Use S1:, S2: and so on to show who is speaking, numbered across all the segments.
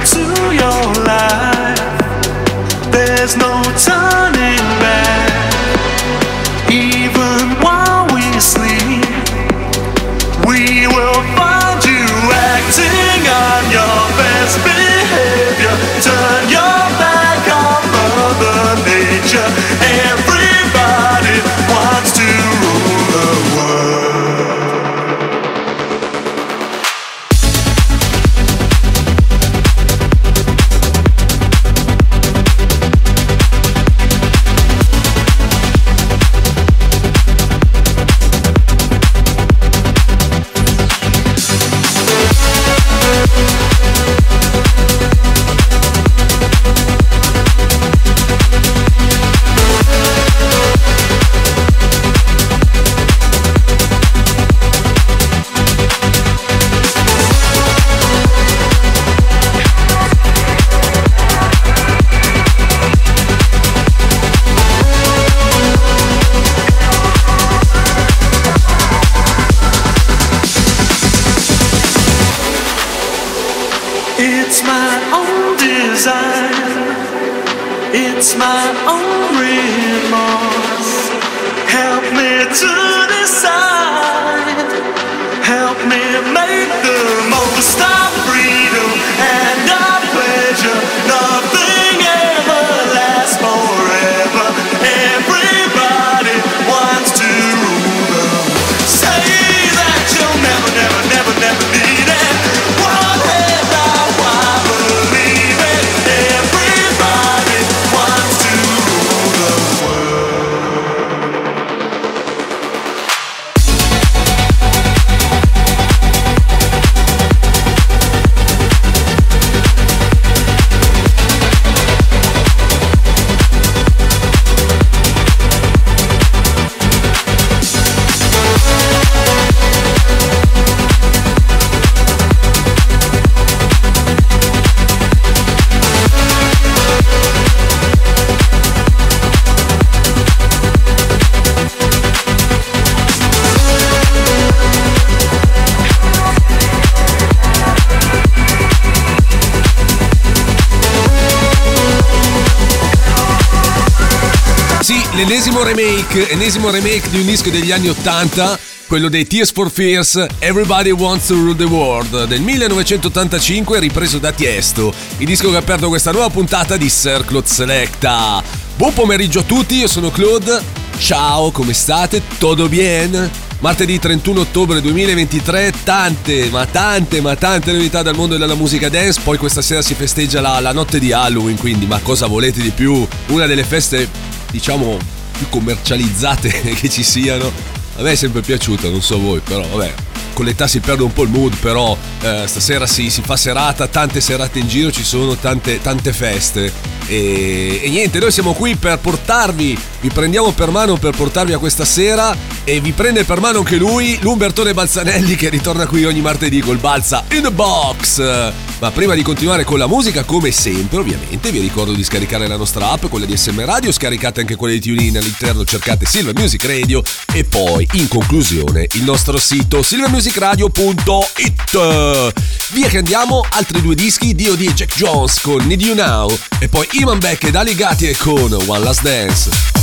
S1: Welcome to your life. There's no turning
S2: Sì, l'ennesimo remake, ennesimo remake di un disco degli anni 80, quello dei Tears for Fears, Everybody Wants to Rule the World, del 1985, ripreso da Tiesto, il disco che ha aperto questa nuova puntata di Sir Claude Selecta. Buon pomeriggio a tutti, io sono Claude, ciao, come state? Todo bien? Martedì 31 ottobre 2023, tante, ma tante, ma tante novità dal mondo della musica dance. Poi questa sera si festeggia la, la notte di Halloween, quindi ma cosa volete di più? Una delle feste, diciamo, più commercializzate che ci siano. A me è sempre piaciuta, non so voi, però vabbè. Con l'età si perde un po' il mood, però eh, stasera si, si fa serata, tante serate in giro, ci sono tante, tante feste. E, e niente, noi siamo qui per portarvi, vi prendiamo per mano per portarvi a questa sera e vi prende per mano anche lui, l'Umbertone Balzanelli che ritorna qui ogni martedì col Balza in the Box. Ma prima di continuare con la musica, come sempre, ovviamente, vi ricordo di scaricare la nostra app, quella di SM Radio, scaricate anche quella di TuneIn all'interno, cercate Silver Music Radio e poi, in conclusione, il nostro sito silvermusicradio.it. Via che andiamo, altri due dischi, Dio e Jack Jones con Need You Now e poi Iman Beck ed Ali Gatti con One Last Dance.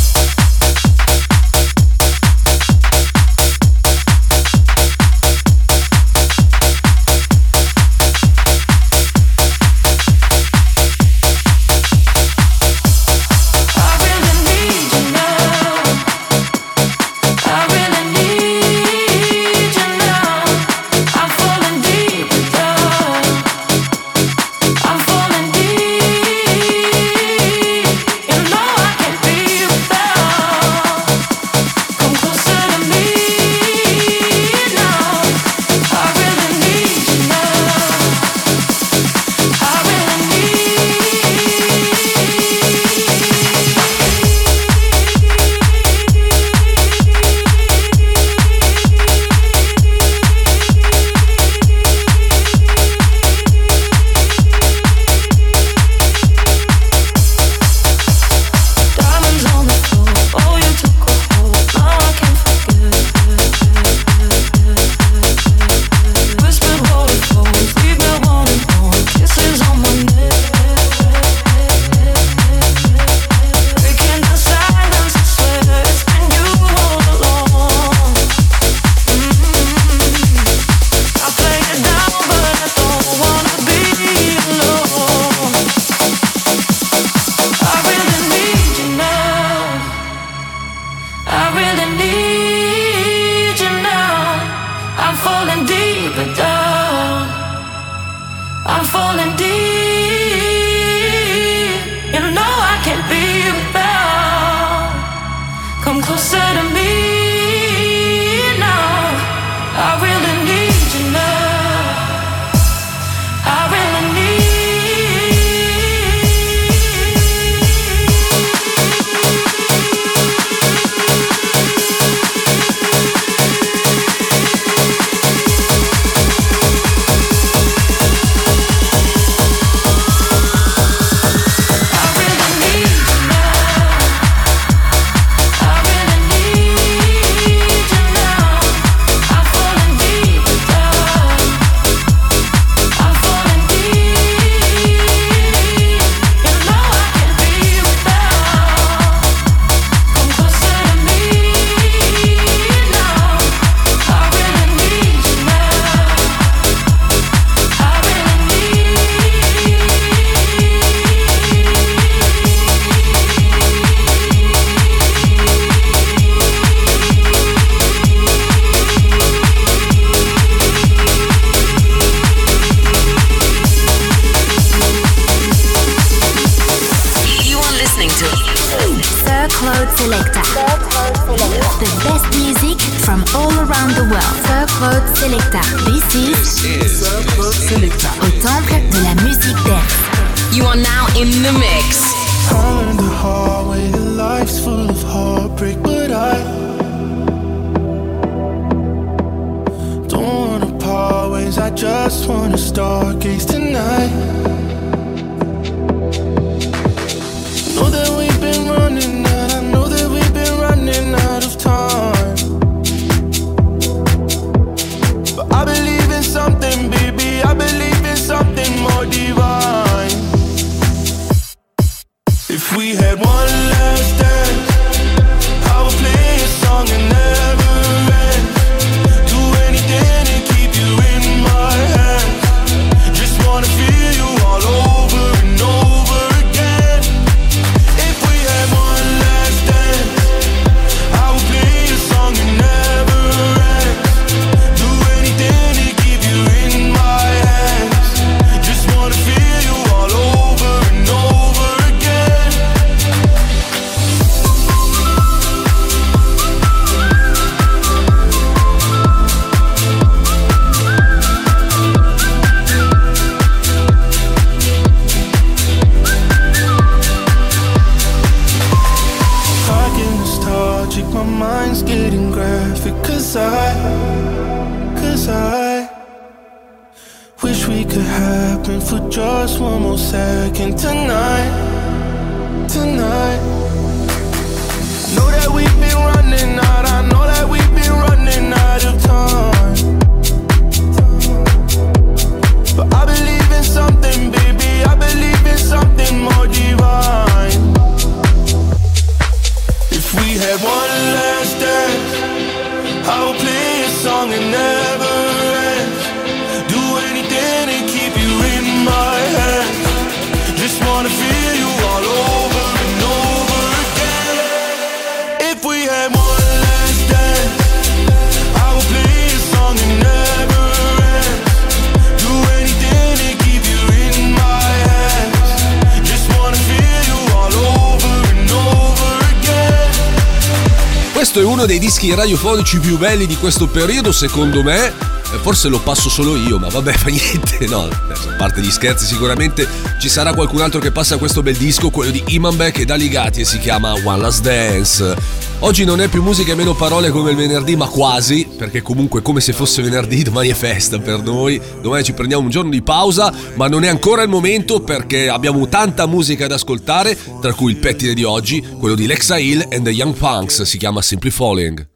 S2: momenti radiofonici più belli di questo periodo, secondo me, eh, forse lo passo solo io, ma vabbè, fa niente, no, a parte gli scherzi sicuramente ci sarà qualcun altro che passa questo bel disco, quello di Iman Beck e Daligati e si chiama One Last Dance. Oggi non è più musica e meno parole come il venerdì, ma quasi, perché comunque come se fosse venerdì, domani è festa per noi, domani ci prendiamo un giorno di pausa, ma non è ancora il momento perché abbiamo tanta musica da ascoltare, tra cui il pettine di oggi, quello di Lexa Hill and the Young Punks, si chiama Simply Falling.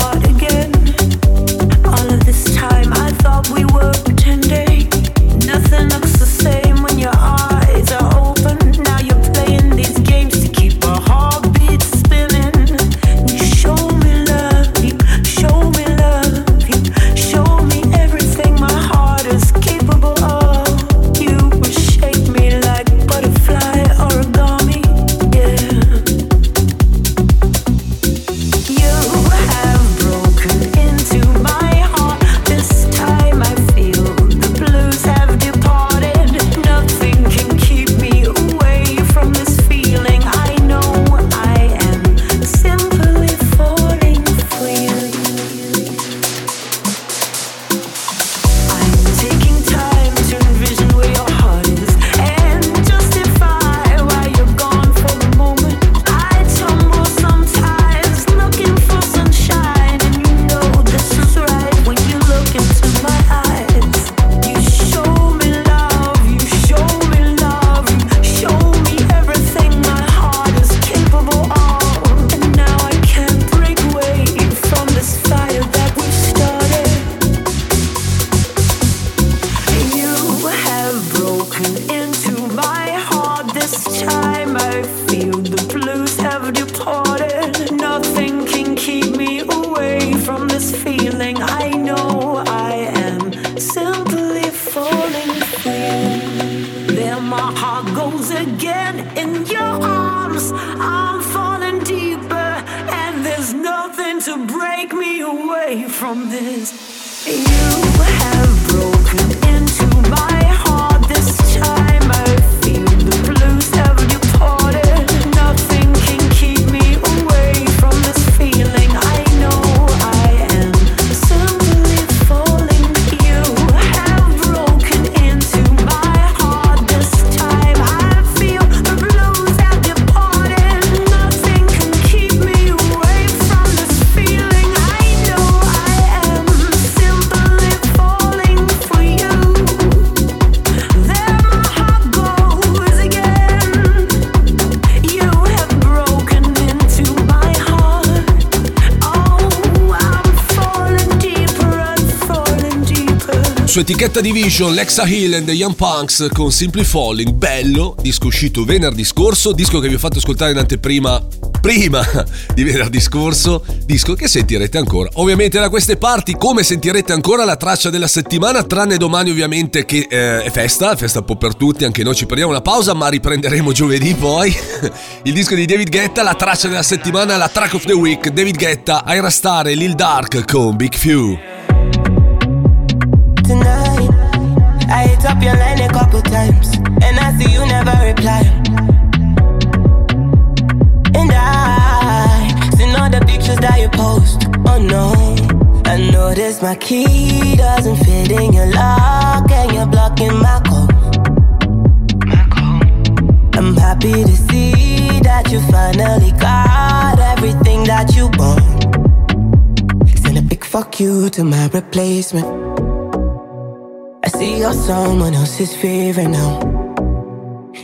S3: heart.
S2: Etichetta Division, Lexa Hill and the Young Punks con Simply Falling, bello, disco uscito venerdì scorso, disco che vi ho fatto ascoltare in anteprima prima di venerdì scorso, disco che sentirete ancora. Ovviamente da queste parti, come sentirete ancora la traccia della settimana, tranne domani ovviamente che eh, è festa, festa un po' per tutti, anche noi ci prendiamo una pausa, ma riprenderemo giovedì poi. Il disco di David Guetta, la traccia della settimana, la track of the week, David Guetta, Ira Star e Lil Dark con Big Few.
S4: Couple times, and I see you never reply. And I seen all the pictures that you post. Oh no, I notice my key doesn't fit in your lock, and you're blocking my call. I'm happy to see that you finally got everything that you want. Send a big fuck you to my replacement. See you're someone else's favorite now.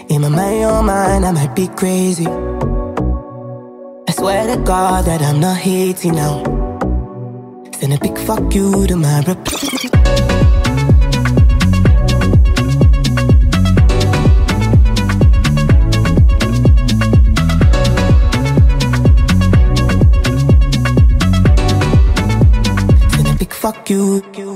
S4: In my mind, your mind, I might be crazy. I swear to God that I'm not hating now. Send a big fuck you to my rep. Fuck you.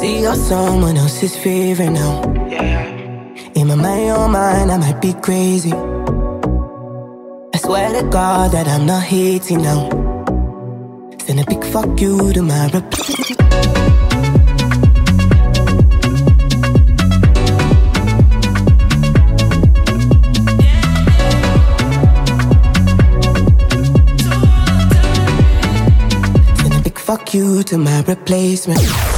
S4: See you're someone else's favorite now. In my mind, your mind, I might be crazy. I swear to God that I'm not hating now. Send a big fuck you to my replacement. Send a big fuck you to my replacement.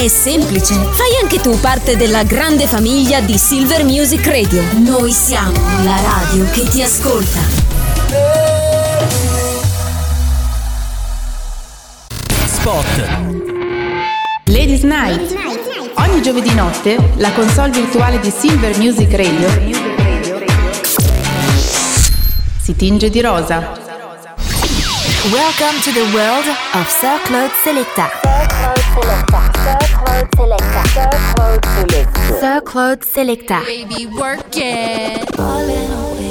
S5: È semplice, fai anche tu parte della grande famiglia di Silver Music Radio. Noi siamo la radio che ti ascolta.
S6: Spot.
S7: Ladies Night. Ogni giovedì notte la console virtuale di Silver Music Radio si tinge di rosa.
S8: Welcome to the world of Sir Claude Selecta. Sir Claude Selecta.
S9: Claude Selecta. Sir Claude Selecta. Sir Claude Selecta. Baby,
S2: work it.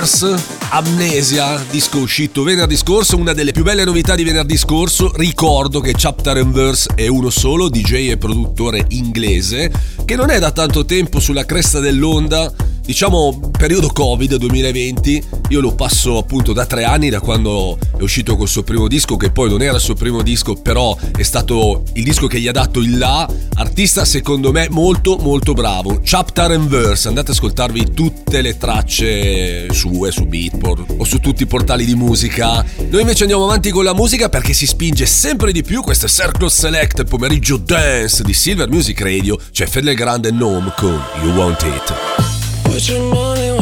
S2: Years, Amnesia, disco uscito venerdì scorso, una delle più belle novità di venerdì scorso, ricordo che Chapter and Verse è uno solo, DJ e produttore inglese, che non è da tanto tempo sulla cresta dell'onda, diciamo periodo Covid 2020, io lo passo appunto da tre anni, da quando è uscito col suo primo disco, che poi non era il suo primo disco, però è stato il disco che gli ha dato il là Artista secondo me molto molto bravo. Chapter and Verse, andate ad ascoltarvi tutte le tracce sue su Beatport o su tutti i portali di musica. Noi invece andiamo avanti con la musica perché si spinge sempre di più questo Circle Select pomeriggio dance di Silver Music Radio. C'è Fedele Grande Nome con You Want It.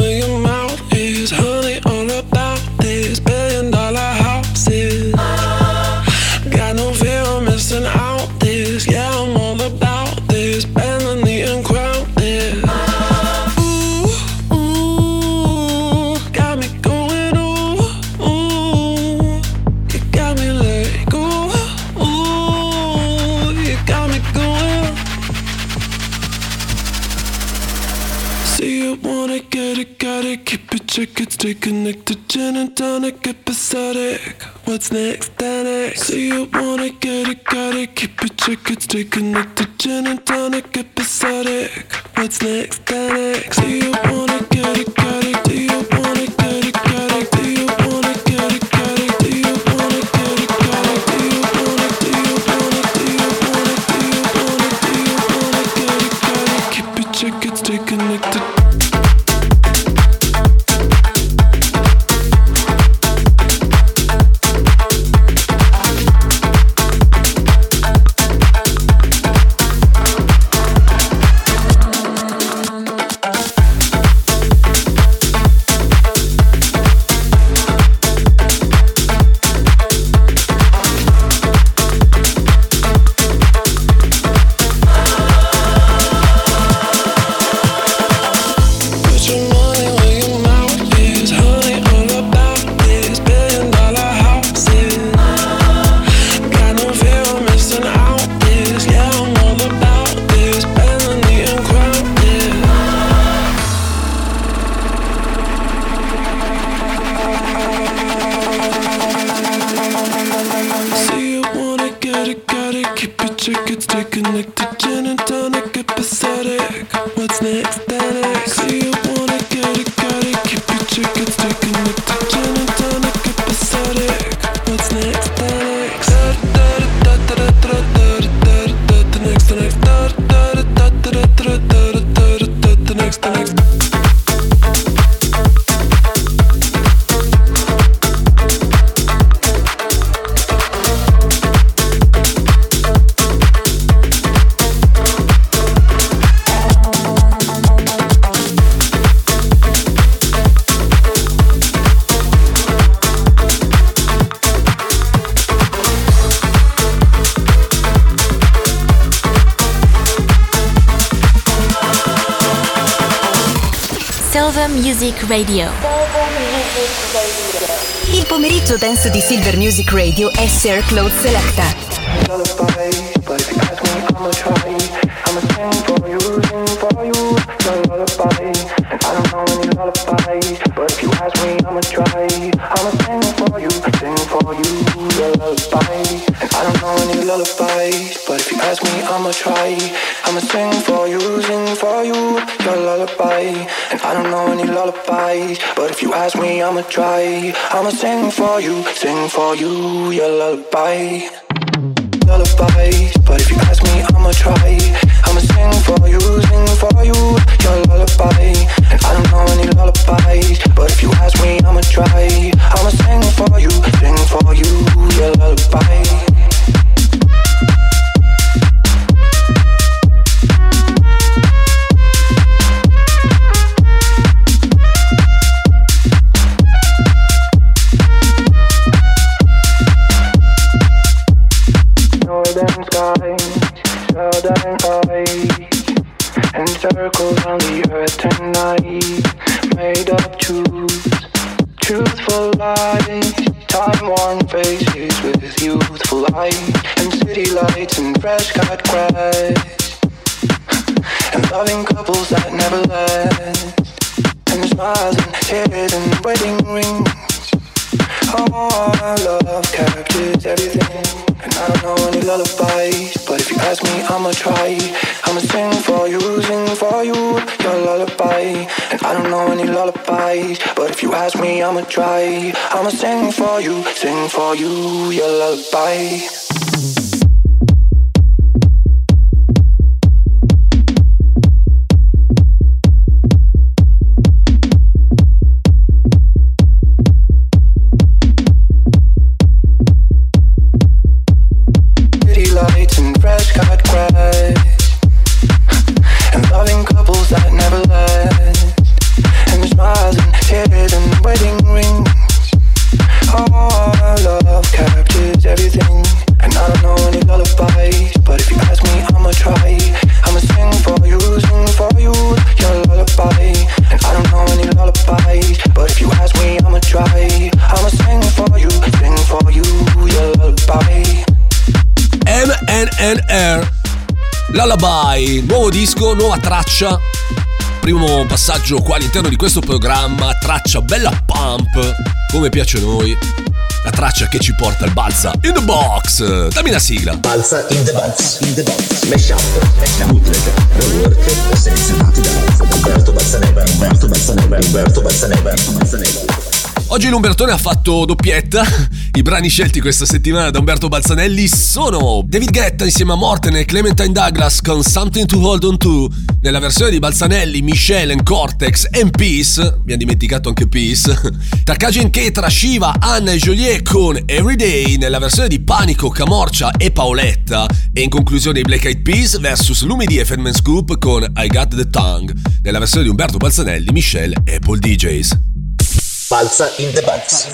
S10: Stay connected, gin and tonic, episodic. What's next, tonic? So you wanna get it, got it, keep it checkered. Stay connected, gin and tonic, episodic. What's next, tonic? So you wanna get it.
S11: Radio.
S12: Il pomeriggio dance di Silver Music Radio è Sir Claude Selecta.
S10: you, sing for you your lullaby. Lullaby,
S13: nuovo disco, nuova traccia. Primo passaggio qua all'interno di questo programma, traccia bella pump, come piace a noi. La traccia che ci porta al balza in the box. Dammi la sigla.
S14: Balza in the box, in the box. Mesh up, mesh up. Bootleg, rework, selezionati da Umberto Balzaneva, Umberto Balzaneva, Umberto Balzaneva, Umberto Balzaneva.
S13: Oggi l'Umbertone ha fatto doppietta i brani scelti questa settimana da Umberto Balzanelli sono David Guetta insieme a Morten e Clementine Douglas con Something to Hold On To. Nella versione di Balzanelli, Michelle and Cortex and Peace, mi ha dimenticato anche Peace, Takagi Ketra, Shiva, Anna e Joliet con Everyday nella versione di Panico, Camorcia e Paoletta e in conclusione i Black Eyed Peas vs Lumi di Fermen Scoop con I Got The Tongue nella versione di Umberto Balzanelli, Michelle e Paul DJs.
S14: Balsa in the Box.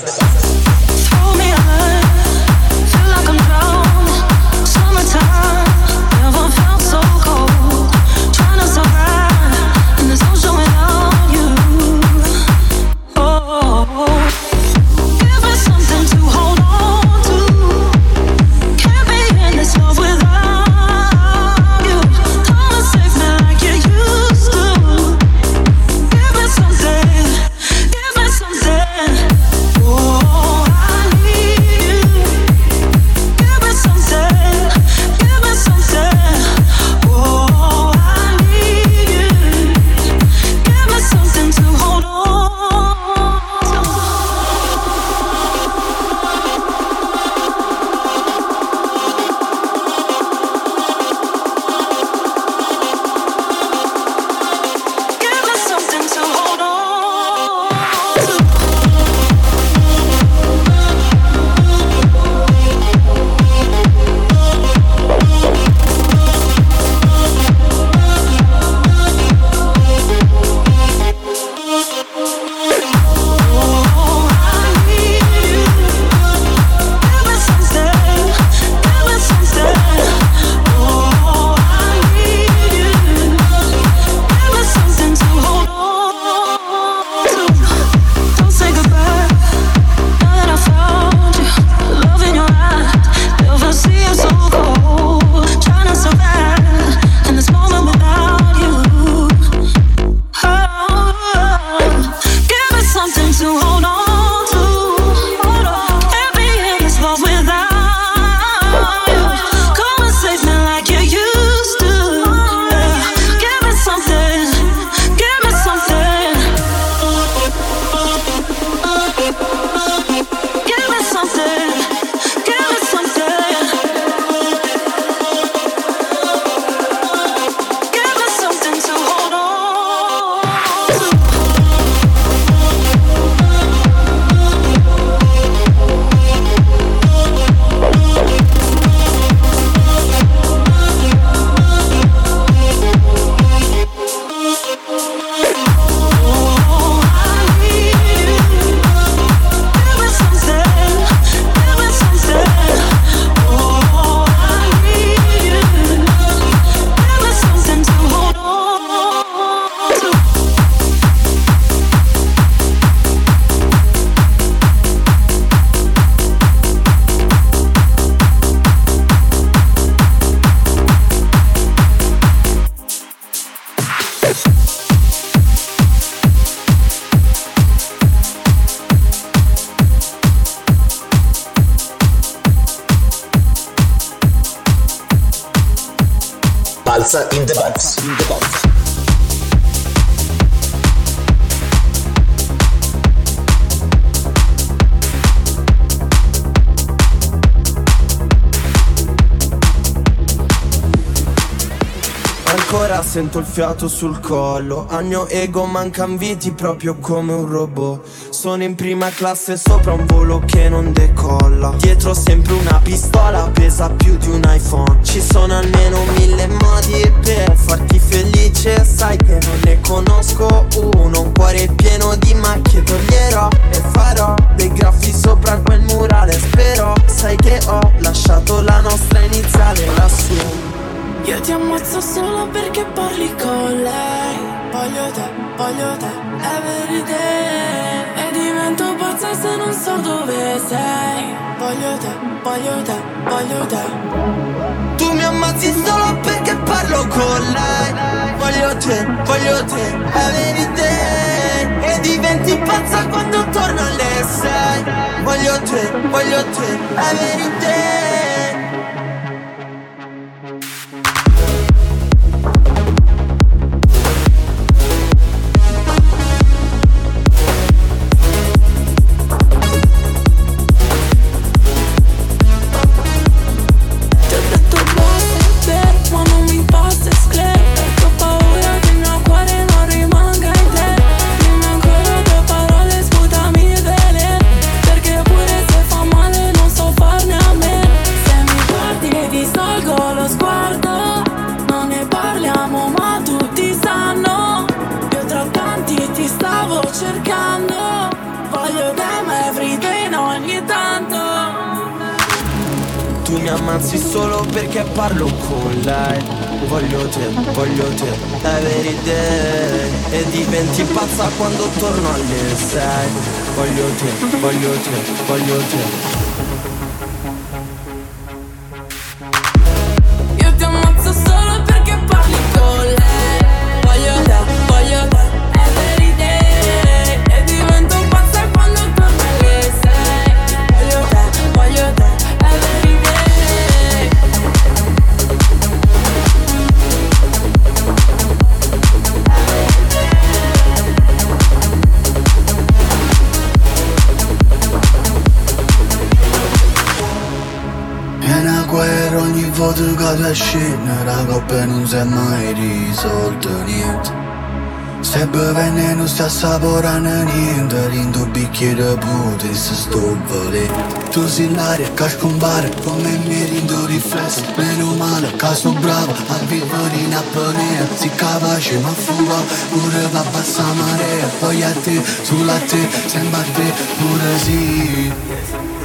S15: Sento il fiato sul collo. Al mio ego mancan viti proprio come un robot. Sono in prima classe sopra un volo che non decolla. Dietro sempre una pistola pesa più di un iPhone. Ci sono almeno mille modi per farti felice Sai che non ne conosco uno. Un cuore pieno di macchie toglierò E farò dei graffi sopra quel murale. Spero sai che ho lasciato la nostra iniziale lassù
S3: Io ti ammazzo solo perché parli con lei. Voglio te, voglio te, everyday E divento pazza se non so dove sei. Voglio te, voglio te, voglio te.
S15: Tu mi ammazzi solo perché parlo con lei. Voglio te, voglio te, every day. E diventi pazza quando torno alle sei. Voglio te, voglio te, every day every day E diventi pazza quando torno alle sei. Voglio te, voglio te, voglio te
S16: ogni volta che tu scende La coppa non si è mai risolto niente. Se bevendo non sta assaporando niente Rindo un bicchiere pure se sto volendo. Tu sei l'aria che scompare come mi rindo riflesso. Meno male che sono bravo a vivere in apnea Si capace ma fuga pure va bassa marea. Poi a te, sulla te, sembra a te pure sì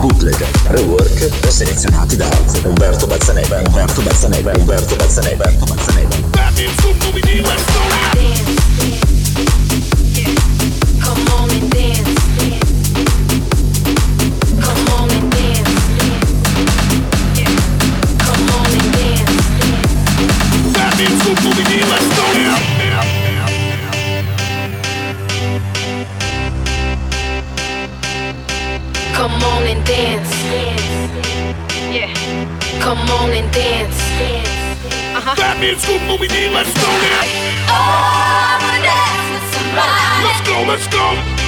S14: Bootleg. Rework. Selezionati da Umberto Balzaneva. Umberto Balzaneva. Umberto Balzaneva. Umberto Balzaneva.
S17: Come on dance. Uh-huh. That means good movie day, let's go now. Oh, I wanna dance with somebody. Let's go, let's go.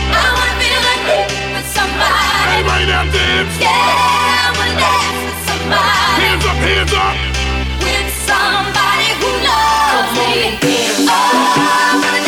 S17: I wanna feel like with somebody. Hey, right now, dance. Yeah, I wanna dance with somebody. Hands up, hands up. With somebody who loves Come on and dance. Oh, I wanna dance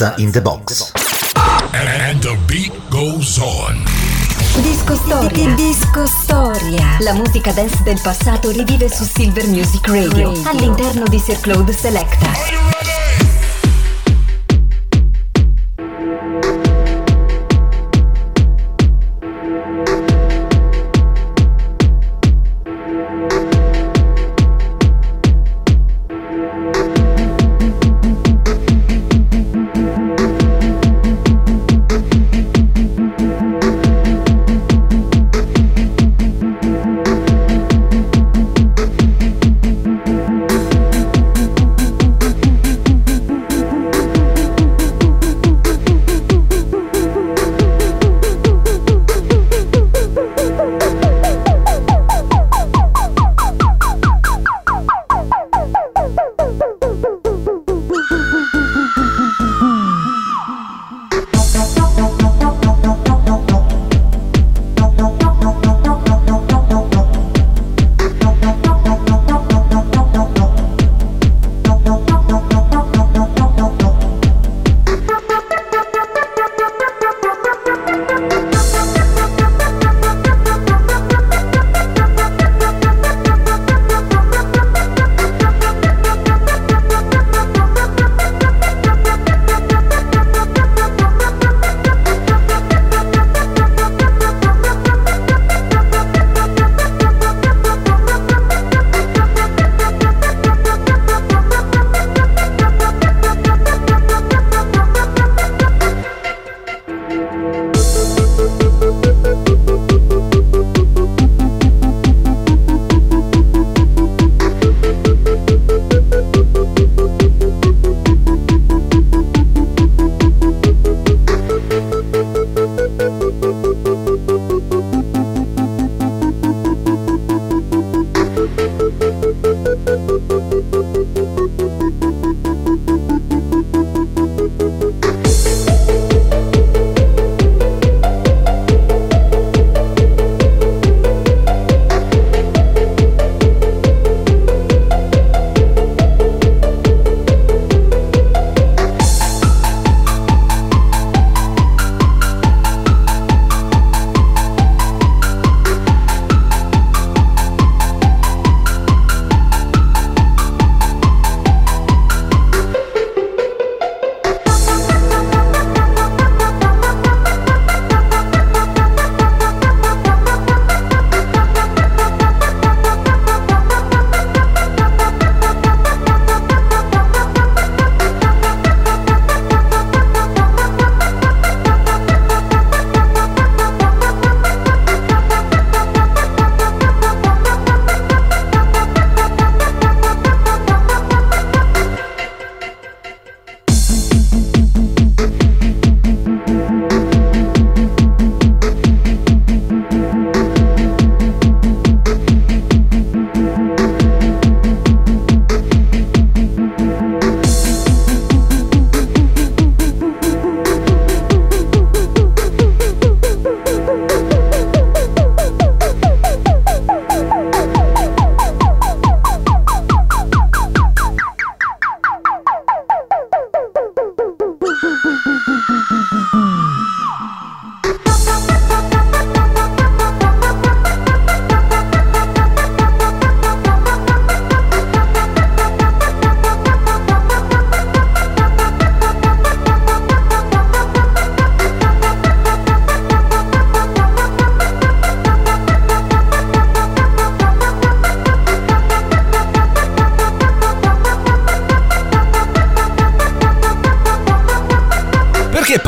S17: now.
S14: Balsa in the box.
S18: And the beat goes on.
S19: Disco Storia. Disco Storia. La musica dance del passato rivive su Silver Music Radio,
S8: Radio.
S19: all'interno di Sir Claude Selecta.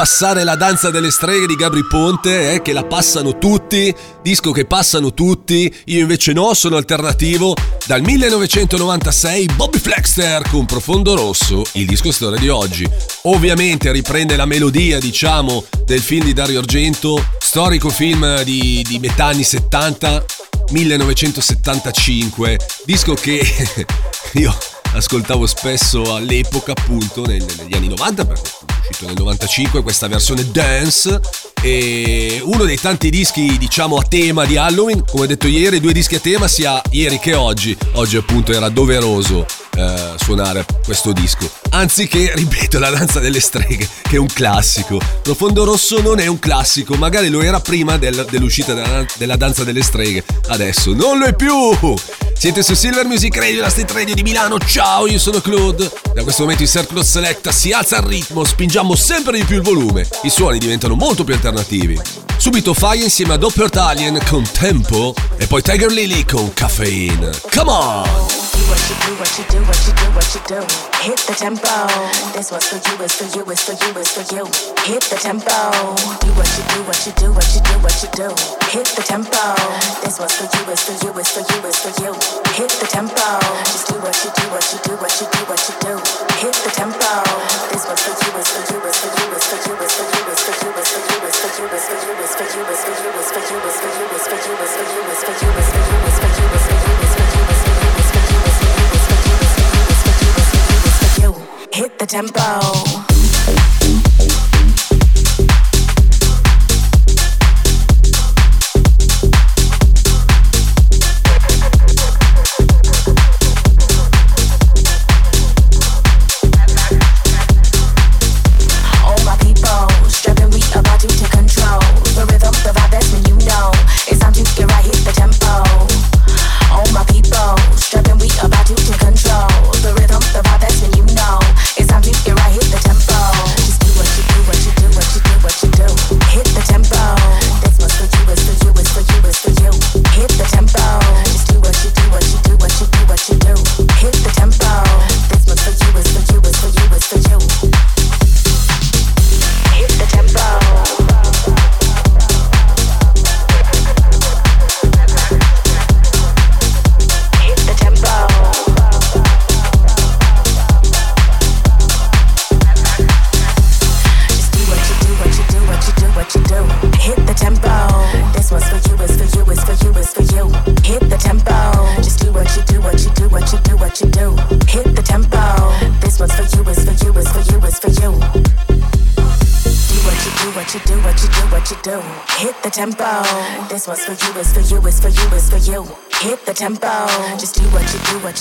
S2: passare la danza delle streghe di Gabri Ponte, eh, che la passano tutti, disco che passano tutti, io invece no, sono alternativo. Dal 1996 Bobby Flexter con Profondo Rosso, il disco storia di oggi. Ovviamente riprende la melodia, diciamo, del film di Dario Argento, storico film di, di metà anni 70, 1975, disco che io ascoltavo spesso all'epoca appunto negli anni 90 perché uscito nel 95, questa versione dance e uno dei tanti dischi diciamo a tema di Halloween, come detto ieri, due dischi a tema sia ieri che oggi, oggi appunto era doveroso eh, suonare questo disco, anziché, ripeto, la danza delle streghe, che è un classico, Profondo Rosso non è un classico, magari lo era prima del, dell'uscita della, della danza delle streghe, adesso non lo è più! Siete su Silver Music Radio, la State Radio di Milano. Ciao, io sono Claude. Da questo momento il Circle Selecta si alza al ritmo, spingiamo Alziamo sempre di più il volume, i suoni diventano molto più alternativi. Subito Fai insieme a Doppio Italian con Tempo e poi Tiger Lily con Caffeine. Come on!
S20: what you do, what you do, what you do, what you do. Hit the tempo. This was for you, it's for you, it's for you, it's for you. Hit the tempo. Do what you do, what you do, what you do, what you do. Hit the tempo. This was for you, it's for you, it's for you, it's for you. Hit the tempo. Just do what you do, what you do, what you do, what you do. Hit the tempo. This was for you, it's for you. Hit the tempo.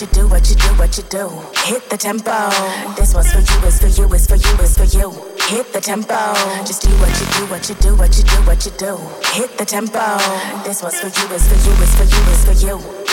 S20: you do, what you do, what you do. Hit the tempo. This one's for you, it's for you, it's for you, it's for you. Hit the tempo. Just do what you do, what you do, what you do, what you do. Hit the tempo. This one's for you, it's for you, it's for you, it's for you.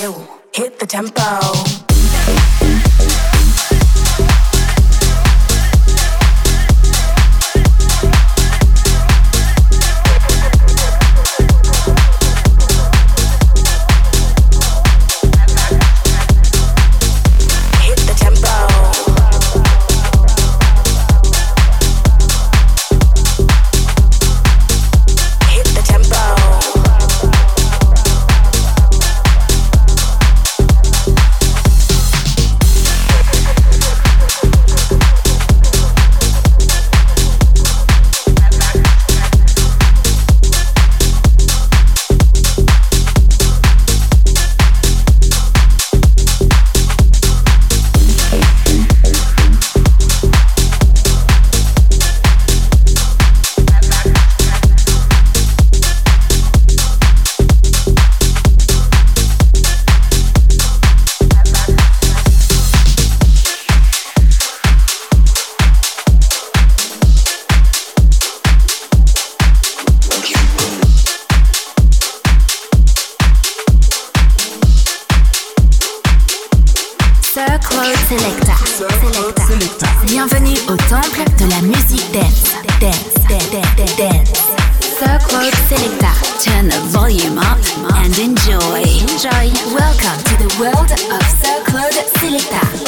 S20: You hit the tempo.
S11: turn the volume up and enjoy. Enjoy. Welcome to the world of Circled Selecta.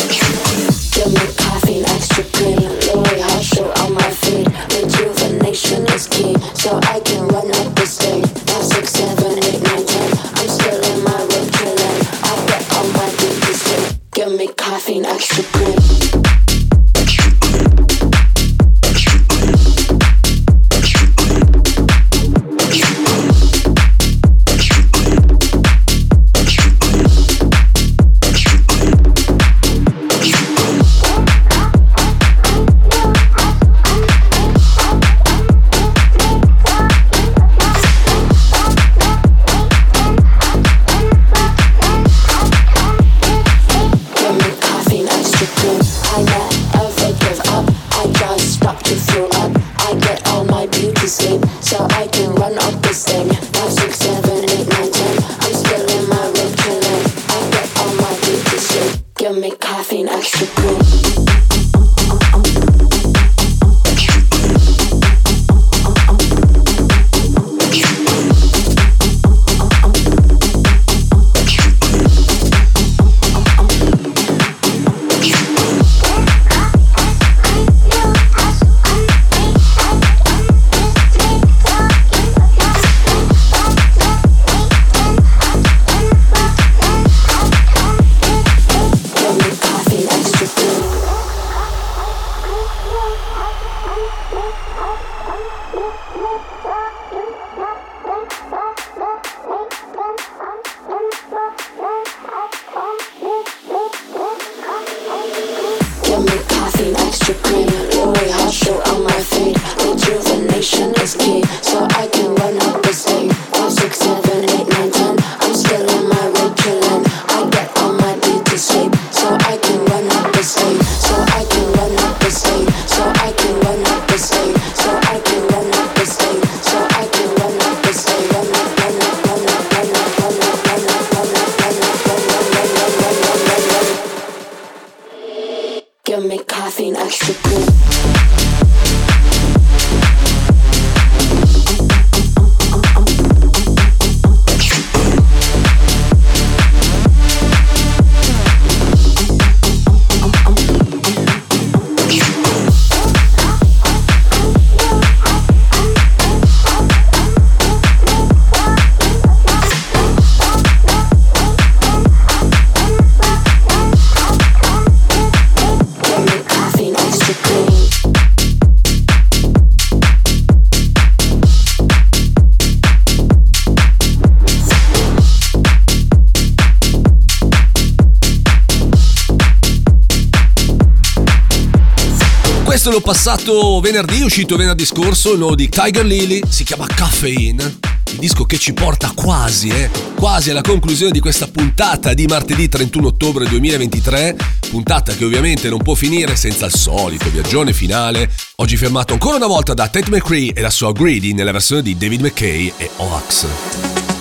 S2: singolo passato venerdì, uscito venerdì scorso, il nuovo di Tiger Lily, si chiama Caffeine. Il disco che ci porta quasi, eh, quasi alla conclusione di questa puntata di martedì 31 ottobre 2023, puntata che ovviamente non può finire senza il solito viaggione finale, oggi fermato ancora una volta da Tate McCree e la sua Greedy nella versione di David McKay e Oax.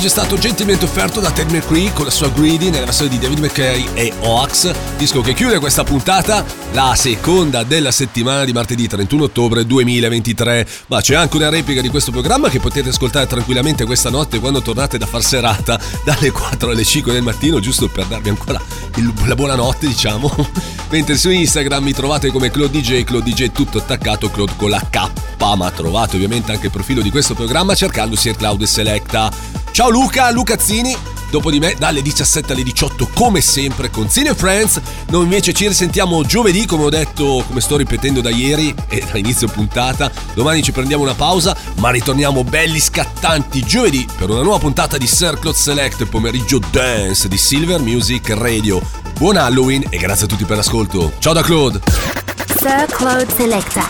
S2: Oggi è stato gentilmente offerto da Ted McCree con la sua Greedy nella versione di David McKay e Oax, disco che chiude questa puntata, la seconda della settimana di martedì 31 ottobre 2023. Ma c'è anche una replica di questo programma che potete ascoltare tranquillamente questa notte quando tornate da far serata dalle 4 alle 5 del mattino, giusto per darvi ancora il- la buonanotte, diciamo. Mentre su Instagram mi trovate come Claude DJ, Claude DJ tutto attaccato, Claude con la K, ma trovate ovviamente anche il profilo di questo programma cercando Sir Cloud e Selecta. Ciao Luca, Lucazzini. Dopo di me, dalle 17 alle 18, come sempre, con Cine Friends. Noi invece ci risentiamo giovedì, come ho detto, come sto ripetendo da ieri e da inizio puntata. Domani ci prendiamo una pausa, ma ritorniamo belli scattanti giovedì per una nuova puntata di Sir Claude Select, pomeriggio dance di Silver Music Radio. Buon Halloween e grazie a tutti per l'ascolto. Ciao da Claude.
S11: Sir Claude Selecta.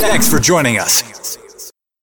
S21: Thanks for joining us.